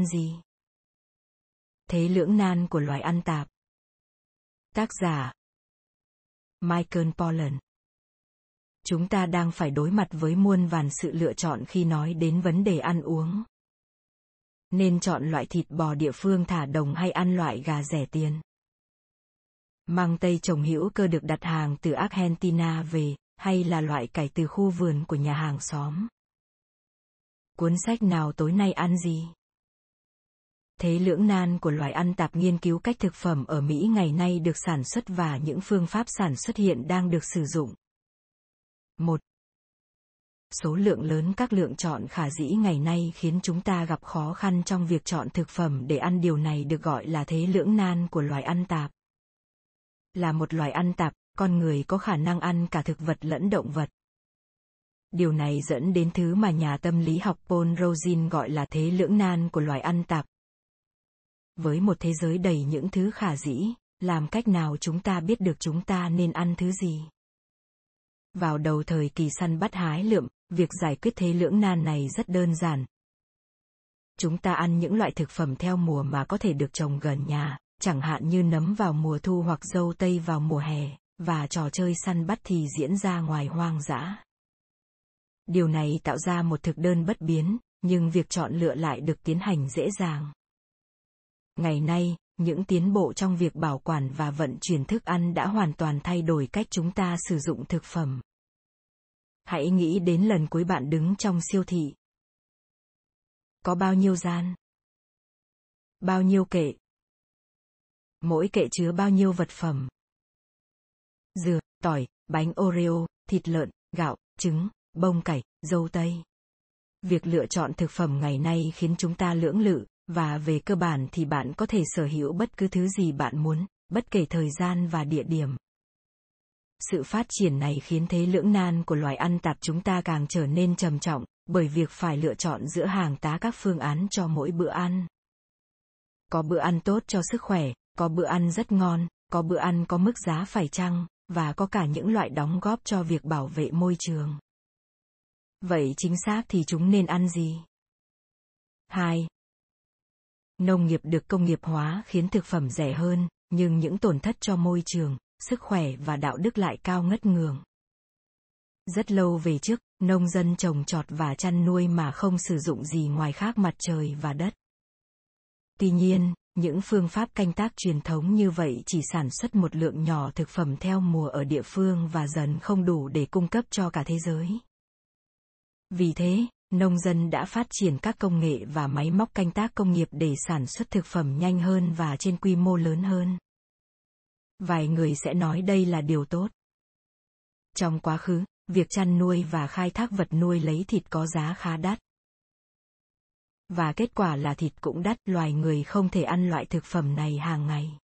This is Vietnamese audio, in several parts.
ăn gì? Thế lưỡng nan của loài ăn tạp. Tác giả Michael Pollan Chúng ta đang phải đối mặt với muôn vàn sự lựa chọn khi nói đến vấn đề ăn uống. Nên chọn loại thịt bò địa phương thả đồng hay ăn loại gà rẻ tiền. Mang tây trồng hữu cơ được đặt hàng từ Argentina về, hay là loại cải từ khu vườn của nhà hàng xóm. Cuốn sách nào tối nay ăn gì? Thế lưỡng nan của loài ăn tạp nghiên cứu cách thực phẩm ở Mỹ ngày nay được sản xuất và những phương pháp sản xuất hiện đang được sử dụng. 1. Số lượng lớn các lựa chọn khả dĩ ngày nay khiến chúng ta gặp khó khăn trong việc chọn thực phẩm để ăn điều này được gọi là thế lưỡng nan của loài ăn tạp. Là một loài ăn tạp, con người có khả năng ăn cả thực vật lẫn động vật. Điều này dẫn đến thứ mà nhà tâm lý học Paul Rosin gọi là thế lưỡng nan của loài ăn tạp. Với một thế giới đầy những thứ khả dĩ, làm cách nào chúng ta biết được chúng ta nên ăn thứ gì? Vào đầu thời kỳ săn bắt hái lượm, việc giải quyết thế lưỡng nan này rất đơn giản. Chúng ta ăn những loại thực phẩm theo mùa mà có thể được trồng gần nhà, chẳng hạn như nấm vào mùa thu hoặc dâu tây vào mùa hè, và trò chơi săn bắt thì diễn ra ngoài hoang dã. Điều này tạo ra một thực đơn bất biến, nhưng việc chọn lựa lại được tiến hành dễ dàng. Ngày nay, những tiến bộ trong việc bảo quản và vận chuyển thức ăn đã hoàn toàn thay đổi cách chúng ta sử dụng thực phẩm. Hãy nghĩ đến lần cuối bạn đứng trong siêu thị. Có bao nhiêu gian? Bao nhiêu kệ? Mỗi kệ chứa bao nhiêu vật phẩm? Dừa, tỏi, bánh Oreo, thịt lợn, gạo, trứng, bông cải, dâu tây. Việc lựa chọn thực phẩm ngày nay khiến chúng ta lưỡng lự, và về cơ bản thì bạn có thể sở hữu bất cứ thứ gì bạn muốn, bất kể thời gian và địa điểm. Sự phát triển này khiến thế lưỡng nan của loài ăn tạp chúng ta càng trở nên trầm trọng, bởi việc phải lựa chọn giữa hàng tá các phương án cho mỗi bữa ăn. Có bữa ăn tốt cho sức khỏe, có bữa ăn rất ngon, có bữa ăn có mức giá phải chăng, và có cả những loại đóng góp cho việc bảo vệ môi trường. Vậy chính xác thì chúng nên ăn gì? 2. Nông nghiệp được công nghiệp hóa khiến thực phẩm rẻ hơn, nhưng những tổn thất cho môi trường, sức khỏe và đạo đức lại cao ngất ngường. Rất lâu về trước, nông dân trồng trọt và chăn nuôi mà không sử dụng gì ngoài khác mặt trời và đất. Tuy nhiên, những phương pháp canh tác truyền thống như vậy chỉ sản xuất một lượng nhỏ thực phẩm theo mùa ở địa phương và dần không đủ để cung cấp cho cả thế giới. Vì thế, nông dân đã phát triển các công nghệ và máy móc canh tác công nghiệp để sản xuất thực phẩm nhanh hơn và trên quy mô lớn hơn. Vài người sẽ nói đây là điều tốt. Trong quá khứ, việc chăn nuôi và khai thác vật nuôi lấy thịt có giá khá đắt. Và kết quả là thịt cũng đắt, loài người không thể ăn loại thực phẩm này hàng ngày.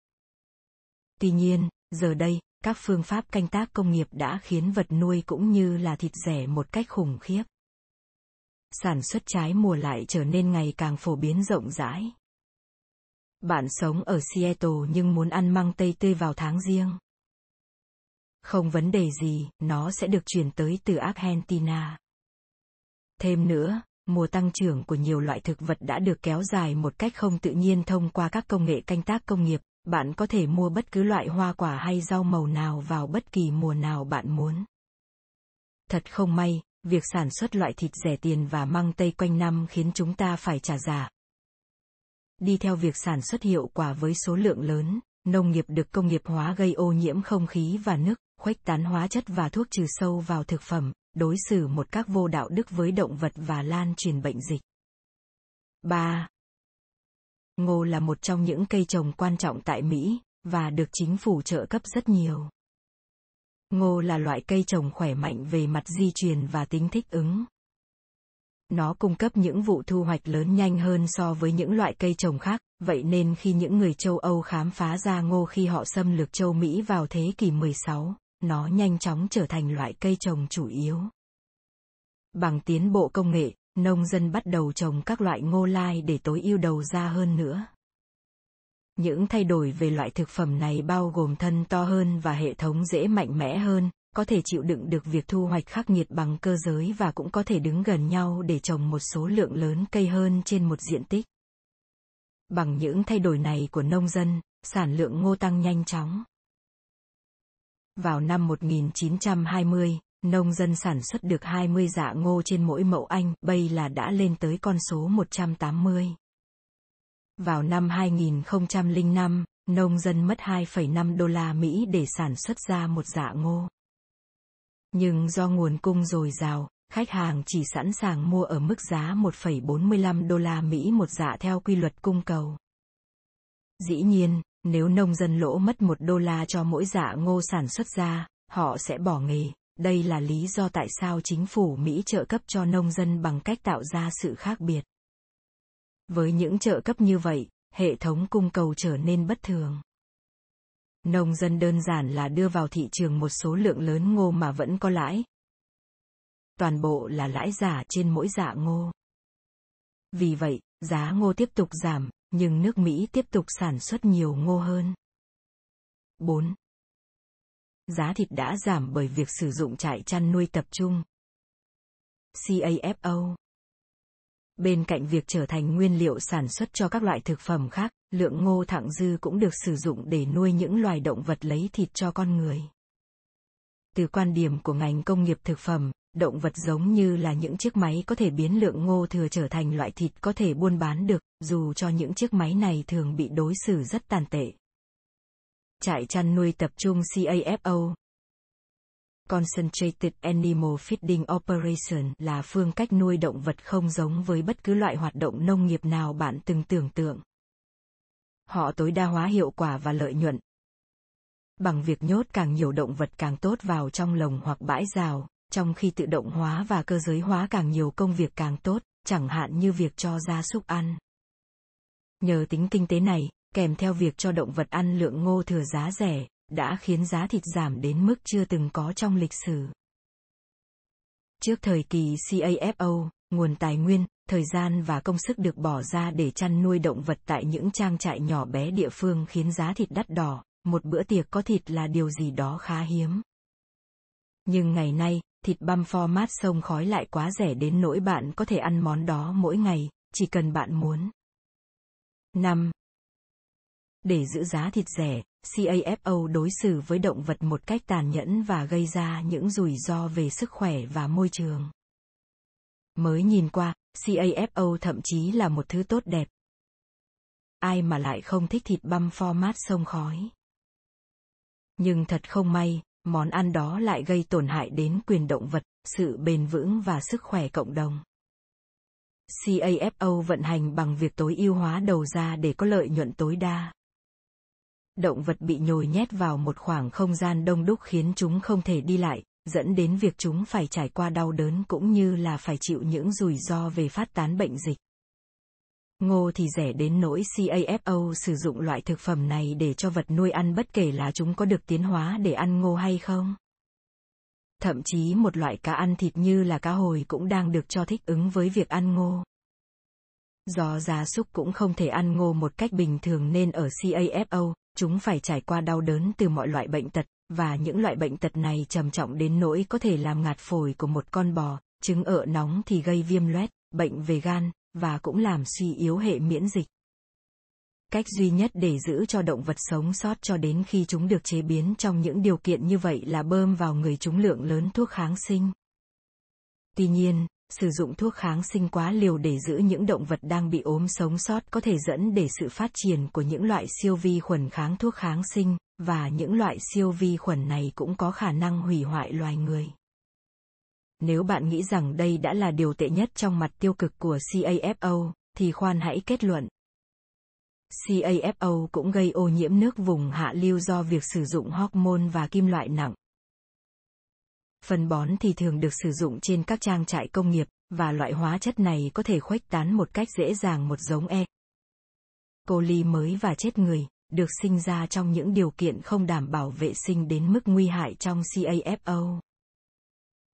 Tuy nhiên, giờ đây, các phương pháp canh tác công nghiệp đã khiến vật nuôi cũng như là thịt rẻ một cách khủng khiếp sản xuất trái mùa lại trở nên ngày càng phổ biến rộng rãi. Bạn sống ở Seattle nhưng muốn ăn măng tây tươi vào tháng riêng. Không vấn đề gì, nó sẽ được chuyển tới từ Argentina. Thêm nữa, mùa tăng trưởng của nhiều loại thực vật đã được kéo dài một cách không tự nhiên thông qua các công nghệ canh tác công nghiệp, bạn có thể mua bất cứ loại hoa quả hay rau màu nào vào bất kỳ mùa nào bạn muốn. Thật không may, việc sản xuất loại thịt rẻ tiền và măng tây quanh năm khiến chúng ta phải trả giá. Đi theo việc sản xuất hiệu quả với số lượng lớn, nông nghiệp được công nghiệp hóa gây ô nhiễm không khí và nước, khuếch tán hóa chất và thuốc trừ sâu vào thực phẩm, đối xử một cách vô đạo đức với động vật và lan truyền bệnh dịch. 3. Ngô là một trong những cây trồng quan trọng tại Mỹ, và được chính phủ trợ cấp rất nhiều. Ngô là loại cây trồng khỏe mạnh về mặt di truyền và tính thích ứng. Nó cung cấp những vụ thu hoạch lớn nhanh hơn so với những loại cây trồng khác, vậy nên khi những người châu Âu khám phá ra ngô khi họ xâm lược châu Mỹ vào thế kỷ 16, nó nhanh chóng trở thành loại cây trồng chủ yếu. Bằng tiến bộ công nghệ, nông dân bắt đầu trồng các loại ngô lai để tối ưu đầu ra hơn nữa. Những thay đổi về loại thực phẩm này bao gồm thân to hơn và hệ thống dễ mạnh mẽ hơn, có thể chịu đựng được việc thu hoạch khắc nghiệt bằng cơ giới và cũng có thể đứng gần nhau để trồng một số lượng lớn cây hơn trên một diện tích. Bằng những thay đổi này của nông dân, sản lượng ngô tăng nhanh chóng. Vào năm 1920, nông dân sản xuất được 20 dạ ngô trên mỗi mẫu Anh, bây là đã lên tới con số 180. Vào năm 2005, nông dân mất 2,5 đô la Mỹ để sản xuất ra một dạ ngô. Nhưng do nguồn cung dồi dào, khách hàng chỉ sẵn sàng mua ở mức giá 1,45 đô la Mỹ một dạ theo quy luật cung cầu. Dĩ nhiên, nếu nông dân lỗ mất một đô la cho mỗi dạ ngô sản xuất ra, họ sẽ bỏ nghề. Đây là lý do tại sao chính phủ Mỹ trợ cấp cho nông dân bằng cách tạo ra sự khác biệt. Với những trợ cấp như vậy, hệ thống cung cầu trở nên bất thường. Nông dân đơn giản là đưa vào thị trường một số lượng lớn ngô mà vẫn có lãi. Toàn bộ là lãi giả trên mỗi dạ ngô. Vì vậy, giá ngô tiếp tục giảm, nhưng nước Mỹ tiếp tục sản xuất nhiều ngô hơn. 4. Giá thịt đã giảm bởi việc sử dụng trại chăn nuôi tập trung. CAFO Bên cạnh việc trở thành nguyên liệu sản xuất cho các loại thực phẩm khác, lượng ngô thặng dư cũng được sử dụng để nuôi những loài động vật lấy thịt cho con người. Từ quan điểm của ngành công nghiệp thực phẩm, động vật giống như là những chiếc máy có thể biến lượng ngô thừa trở thành loại thịt có thể buôn bán được, dù cho những chiếc máy này thường bị đối xử rất tàn tệ. Trại chăn nuôi tập trung CAFO Concentrated Animal Feeding Operation là phương cách nuôi động vật không giống với bất cứ loại hoạt động nông nghiệp nào bạn từng tưởng tượng. Họ tối đa hóa hiệu quả và lợi nhuận. Bằng việc nhốt càng nhiều động vật càng tốt vào trong lồng hoặc bãi rào, trong khi tự động hóa và cơ giới hóa càng nhiều công việc càng tốt, chẳng hạn như việc cho gia súc ăn. Nhờ tính kinh tế này, kèm theo việc cho động vật ăn lượng ngô thừa giá rẻ, đã khiến giá thịt giảm đến mức chưa từng có trong lịch sử. Trước thời kỳ CAFO, nguồn tài nguyên, thời gian và công sức được bỏ ra để chăn nuôi động vật tại những trang trại nhỏ bé địa phương khiến giá thịt đắt đỏ, một bữa tiệc có thịt là điều gì đó khá hiếm. Nhưng ngày nay, thịt băm format sông khói lại quá rẻ đến nỗi bạn có thể ăn món đó mỗi ngày, chỉ cần bạn muốn. 5. Để giữ giá thịt rẻ, CAFO đối xử với động vật một cách tàn nhẫn và gây ra những rủi ro về sức khỏe và môi trường. Mới nhìn qua, CAFO thậm chí là một thứ tốt đẹp. Ai mà lại không thích thịt băm format sông khói. Nhưng thật không may, món ăn đó lại gây tổn hại đến quyền động vật, sự bền vững và sức khỏe cộng đồng. CAFO vận hành bằng việc tối ưu hóa đầu ra để có lợi nhuận tối đa. Động vật bị nhồi nhét vào một khoảng không gian đông đúc khiến chúng không thể đi lại, dẫn đến việc chúng phải trải qua đau đớn cũng như là phải chịu những rủi ro về phát tán bệnh dịch. Ngô thì rẻ đến nỗi CAFO sử dụng loại thực phẩm này để cho vật nuôi ăn bất kể là chúng có được tiến hóa để ăn ngô hay không. Thậm chí một loại cá ăn thịt như là cá hồi cũng đang được cho thích ứng với việc ăn ngô. Do gia súc cũng không thể ăn ngô một cách bình thường nên ở CAFO, chúng phải trải qua đau đớn từ mọi loại bệnh tật, và những loại bệnh tật này trầm trọng đến nỗi có thể làm ngạt phổi của một con bò, trứng ợ nóng thì gây viêm loét, bệnh về gan, và cũng làm suy yếu hệ miễn dịch. Cách duy nhất để giữ cho động vật sống sót cho đến khi chúng được chế biến trong những điều kiện như vậy là bơm vào người chúng lượng lớn thuốc kháng sinh. Tuy nhiên, sử dụng thuốc kháng sinh quá liều để giữ những động vật đang bị ốm sống sót có thể dẫn để sự phát triển của những loại siêu vi khuẩn kháng thuốc kháng sinh, và những loại siêu vi khuẩn này cũng có khả năng hủy hoại loài người. Nếu bạn nghĩ rằng đây đã là điều tệ nhất trong mặt tiêu cực của CAFO, thì khoan hãy kết luận. CAFO cũng gây ô nhiễm nước vùng hạ lưu do việc sử dụng hormone và kim loại nặng. Phân bón thì thường được sử dụng trên các trang trại công nghiệp, và loại hóa chất này có thể khuếch tán một cách dễ dàng một giống E. coli mới và chết người, được sinh ra trong những điều kiện không đảm bảo vệ sinh đến mức nguy hại trong CAFO.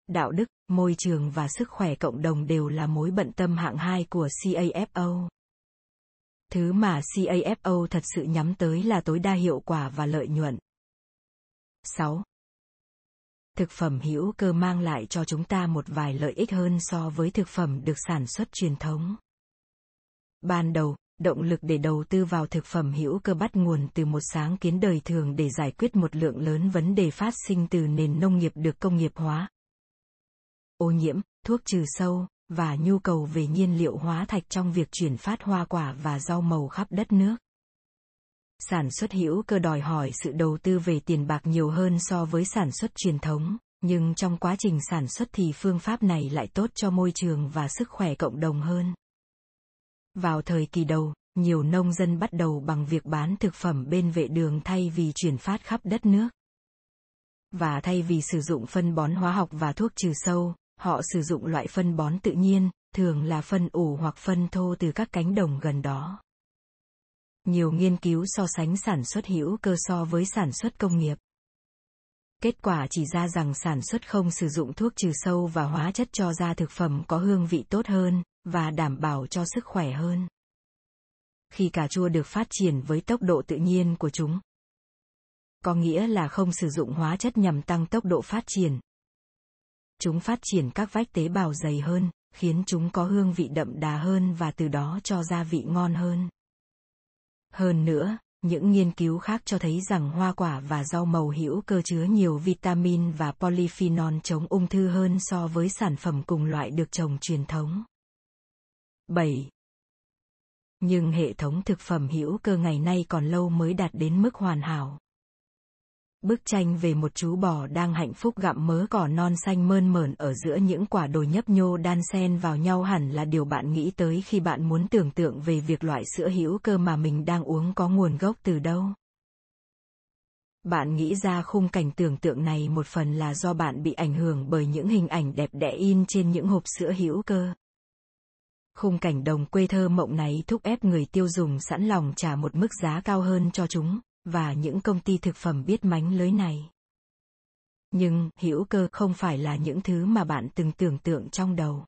Đạo đức, môi trường và sức khỏe cộng đồng đều là mối bận tâm hạng hai của CAFO. Thứ mà CAFO thật sự nhắm tới là tối đa hiệu quả và lợi nhuận. 6 thực phẩm hữu cơ mang lại cho chúng ta một vài lợi ích hơn so với thực phẩm được sản xuất truyền thống. Ban đầu, động lực để đầu tư vào thực phẩm hữu cơ bắt nguồn từ một sáng kiến đời thường để giải quyết một lượng lớn vấn đề phát sinh từ nền nông nghiệp được công nghiệp hóa. Ô nhiễm, thuốc trừ sâu, và nhu cầu về nhiên liệu hóa thạch trong việc chuyển phát hoa quả và rau màu khắp đất nước. Sản xuất hữu cơ đòi hỏi sự đầu tư về tiền bạc nhiều hơn so với sản xuất truyền thống, nhưng trong quá trình sản xuất thì phương pháp này lại tốt cho môi trường và sức khỏe cộng đồng hơn. Vào thời kỳ đầu, nhiều nông dân bắt đầu bằng việc bán thực phẩm bên vệ đường thay vì chuyển phát khắp đất nước. Và thay vì sử dụng phân bón hóa học và thuốc trừ sâu, họ sử dụng loại phân bón tự nhiên, thường là phân ủ hoặc phân thô từ các cánh đồng gần đó. Nhiều nghiên cứu so sánh sản xuất hữu cơ so với sản xuất công nghiệp. Kết quả chỉ ra rằng sản xuất không sử dụng thuốc trừ sâu và hóa chất cho ra thực phẩm có hương vị tốt hơn và đảm bảo cho sức khỏe hơn. Khi cà chua được phát triển với tốc độ tự nhiên của chúng, có nghĩa là không sử dụng hóa chất nhằm tăng tốc độ phát triển. Chúng phát triển các vách tế bào dày hơn, khiến chúng có hương vị đậm đà hơn và từ đó cho ra vị ngon hơn. Hơn nữa, những nghiên cứu khác cho thấy rằng hoa quả và rau màu hữu cơ chứa nhiều vitamin và polyphenol chống ung thư hơn so với sản phẩm cùng loại được trồng truyền thống. 7. Nhưng hệ thống thực phẩm hữu cơ ngày nay còn lâu mới đạt đến mức hoàn hảo. Bức tranh về một chú bò đang hạnh phúc gặm mớ cỏ non xanh mơn mởn ở giữa những quả đồi nhấp nhô đan xen vào nhau hẳn là điều bạn nghĩ tới khi bạn muốn tưởng tượng về việc loại sữa hữu cơ mà mình đang uống có nguồn gốc từ đâu. Bạn nghĩ ra khung cảnh tưởng tượng này một phần là do bạn bị ảnh hưởng bởi những hình ảnh đẹp đẽ in trên những hộp sữa hữu cơ. Khung cảnh đồng quê thơ mộng này thúc ép người tiêu dùng sẵn lòng trả một mức giá cao hơn cho chúng, và những công ty thực phẩm biết mánh lưới này. Nhưng, hữu cơ không phải là những thứ mà bạn từng tưởng tượng trong đầu.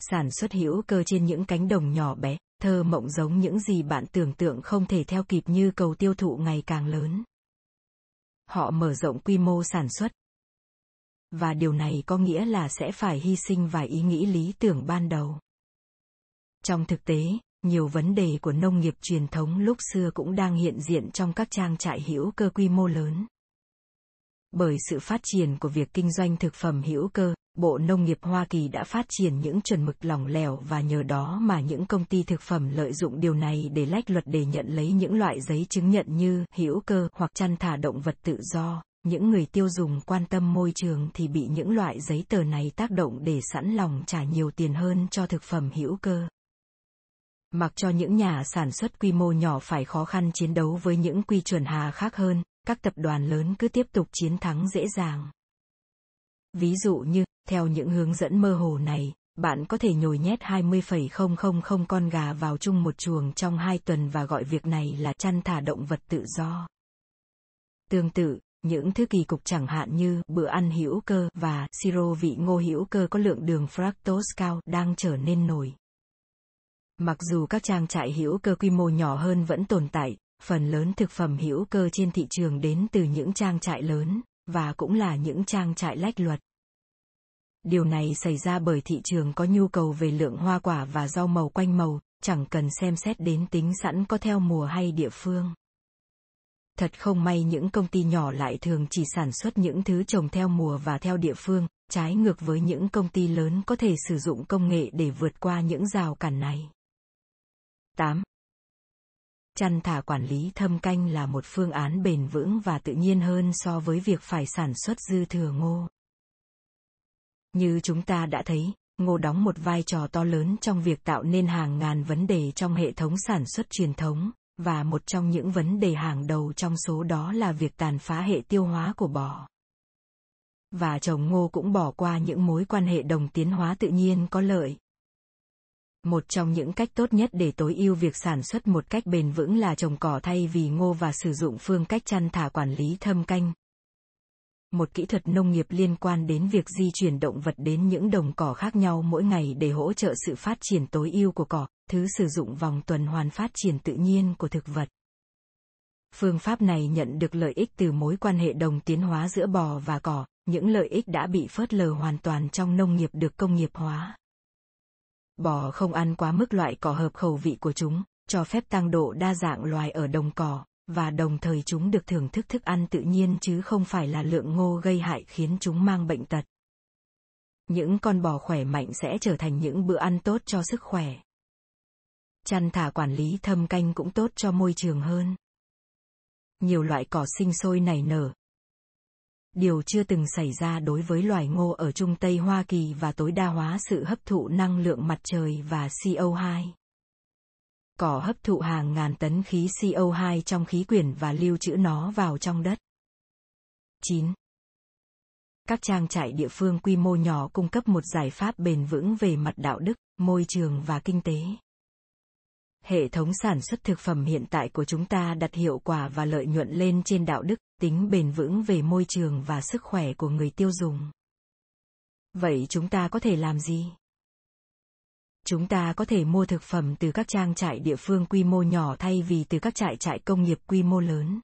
Sản xuất hữu cơ trên những cánh đồng nhỏ bé, thơ mộng giống những gì bạn tưởng tượng không thể theo kịp như cầu tiêu thụ ngày càng lớn. Họ mở rộng quy mô sản xuất. Và điều này có nghĩa là sẽ phải hy sinh vài ý nghĩ lý tưởng ban đầu. Trong thực tế, nhiều vấn đề của nông nghiệp truyền thống lúc xưa cũng đang hiện diện trong các trang trại hữu cơ quy mô lớn. Bởi sự phát triển của việc kinh doanh thực phẩm hữu cơ, Bộ Nông nghiệp Hoa Kỳ đã phát triển những chuẩn mực lỏng lẻo và nhờ đó mà những công ty thực phẩm lợi dụng điều này để lách luật để nhận lấy những loại giấy chứng nhận như hữu cơ hoặc chăn thả động vật tự do. Những người tiêu dùng quan tâm môi trường thì bị những loại giấy tờ này tác động để sẵn lòng trả nhiều tiền hơn cho thực phẩm hữu cơ. Mặc cho những nhà sản xuất quy mô nhỏ phải khó khăn chiến đấu với những quy chuẩn hà khác hơn, các tập đoàn lớn cứ tiếp tục chiến thắng dễ dàng. Ví dụ như, theo những hướng dẫn mơ hồ này, bạn có thể nhồi nhét 20,000 con gà vào chung một chuồng trong 2 tuần và gọi việc này là chăn thả động vật tự do. Tương tự, những thứ kỳ cục chẳng hạn như bữa ăn hữu cơ và siro vị ngô hữu cơ có lượng đường fructose cao đang trở nên nổi. Mặc dù các trang trại hữu cơ quy mô nhỏ hơn vẫn tồn tại, phần lớn thực phẩm hữu cơ trên thị trường đến từ những trang trại lớn, và cũng là những trang trại lách luật. Điều này xảy ra bởi thị trường có nhu cầu về lượng hoa quả và rau màu quanh màu, chẳng cần xem xét đến tính sẵn có theo mùa hay địa phương. Thật không may những công ty nhỏ lại thường chỉ sản xuất những thứ trồng theo mùa và theo địa phương, trái ngược với những công ty lớn có thể sử dụng công nghệ để vượt qua những rào cản này. 8. Chăn thả quản lý thâm canh là một phương án bền vững và tự nhiên hơn so với việc phải sản xuất dư thừa ngô. Như chúng ta đã thấy, ngô đóng một vai trò to lớn trong việc tạo nên hàng ngàn vấn đề trong hệ thống sản xuất truyền thống, và một trong những vấn đề hàng đầu trong số đó là việc tàn phá hệ tiêu hóa của bò. Và trồng ngô cũng bỏ qua những mối quan hệ đồng tiến hóa tự nhiên có lợi. Một trong những cách tốt nhất để tối ưu việc sản xuất một cách bền vững là trồng cỏ thay vì ngô và sử dụng phương cách chăn thả quản lý thâm canh. Một kỹ thuật nông nghiệp liên quan đến việc di chuyển động vật đến những đồng cỏ khác nhau mỗi ngày để hỗ trợ sự phát triển tối ưu của cỏ, thứ sử dụng vòng tuần hoàn phát triển tự nhiên của thực vật. Phương pháp này nhận được lợi ích từ mối quan hệ đồng tiến hóa giữa bò và cỏ, những lợi ích đã bị phớt lờ hoàn toàn trong nông nghiệp được công nghiệp hóa. Bò không ăn quá mức loại cỏ hợp khẩu vị của chúng, cho phép tăng độ đa dạng loài ở đồng cỏ, và đồng thời chúng được thưởng thức thức ăn tự nhiên chứ không phải là lượng ngô gây hại khiến chúng mang bệnh tật. Những con bò khỏe mạnh sẽ trở thành những bữa ăn tốt cho sức khỏe. Chăn thả quản lý thâm canh cũng tốt cho môi trường hơn. Nhiều loại cỏ sinh sôi nảy nở. Điều chưa từng xảy ra đối với loài ngô ở Trung Tây Hoa Kỳ và tối đa hóa sự hấp thụ năng lượng mặt trời và CO2 cỏ hấp thụ hàng ngàn tấn khí CO2 trong khí quyển và lưu trữ nó vào trong đất. 9. Các trang trại địa phương quy mô nhỏ cung cấp một giải pháp bền vững về mặt đạo đức, môi trường và kinh tế. Hệ thống sản xuất thực phẩm hiện tại của chúng ta đặt hiệu quả và lợi nhuận lên trên đạo đức, tính bền vững về môi trường và sức khỏe của người tiêu dùng. Vậy chúng ta có thể làm gì? Chúng ta có thể mua thực phẩm từ các trang trại địa phương quy mô nhỏ thay vì từ các trại trại công nghiệp quy mô lớn.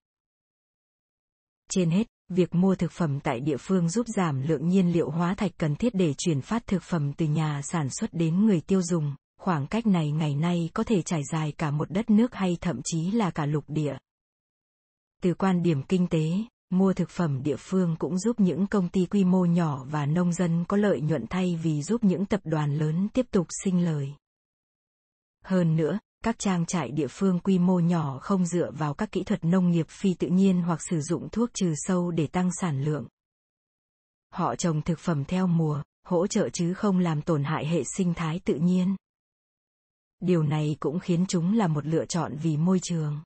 Trên hết, việc mua thực phẩm tại địa phương giúp giảm lượng nhiên liệu hóa thạch cần thiết để chuyển phát thực phẩm từ nhà sản xuất đến người tiêu dùng. Khoảng cách này ngày nay có thể trải dài cả một đất nước hay thậm chí là cả lục địa. Từ quan điểm kinh tế, mua thực phẩm địa phương cũng giúp những công ty quy mô nhỏ và nông dân có lợi nhuận thay vì giúp những tập đoàn lớn tiếp tục sinh lời. Hơn nữa, các trang trại địa phương quy mô nhỏ không dựa vào các kỹ thuật nông nghiệp phi tự nhiên hoặc sử dụng thuốc trừ sâu để tăng sản lượng. Họ trồng thực phẩm theo mùa, hỗ trợ chứ không làm tổn hại hệ sinh thái tự nhiên. Điều này cũng khiến chúng là một lựa chọn vì môi trường.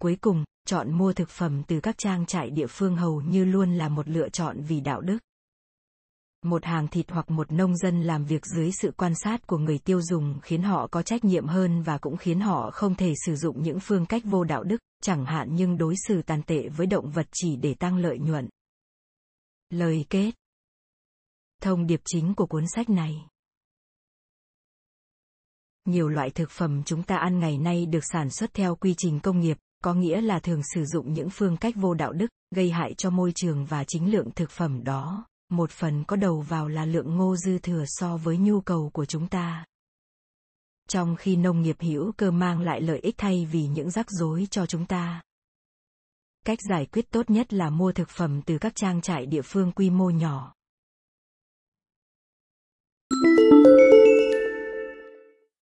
Cuối cùng, chọn mua thực phẩm từ các trang trại địa phương hầu như luôn là một lựa chọn vì đạo đức. Một hàng thịt hoặc một nông dân làm việc dưới sự quan sát của người tiêu dùng khiến họ có trách nhiệm hơn và cũng khiến họ không thể sử dụng những phương cách vô đạo đức, chẳng hạn nhưng đối xử tàn tệ với động vật chỉ để tăng lợi nhuận. Lời kết Thông điệp chính của cuốn sách này nhiều loại thực phẩm chúng ta ăn ngày nay được sản xuất theo quy trình công nghiệp, có nghĩa là thường sử dụng những phương cách vô đạo đức, gây hại cho môi trường và chính lượng thực phẩm đó. Một phần có đầu vào là lượng ngô dư thừa so với nhu cầu của chúng ta. Trong khi nông nghiệp hữu cơ mang lại lợi ích thay vì những rắc rối cho chúng ta. Cách giải quyết tốt nhất là mua thực phẩm từ các trang trại địa phương quy mô nhỏ.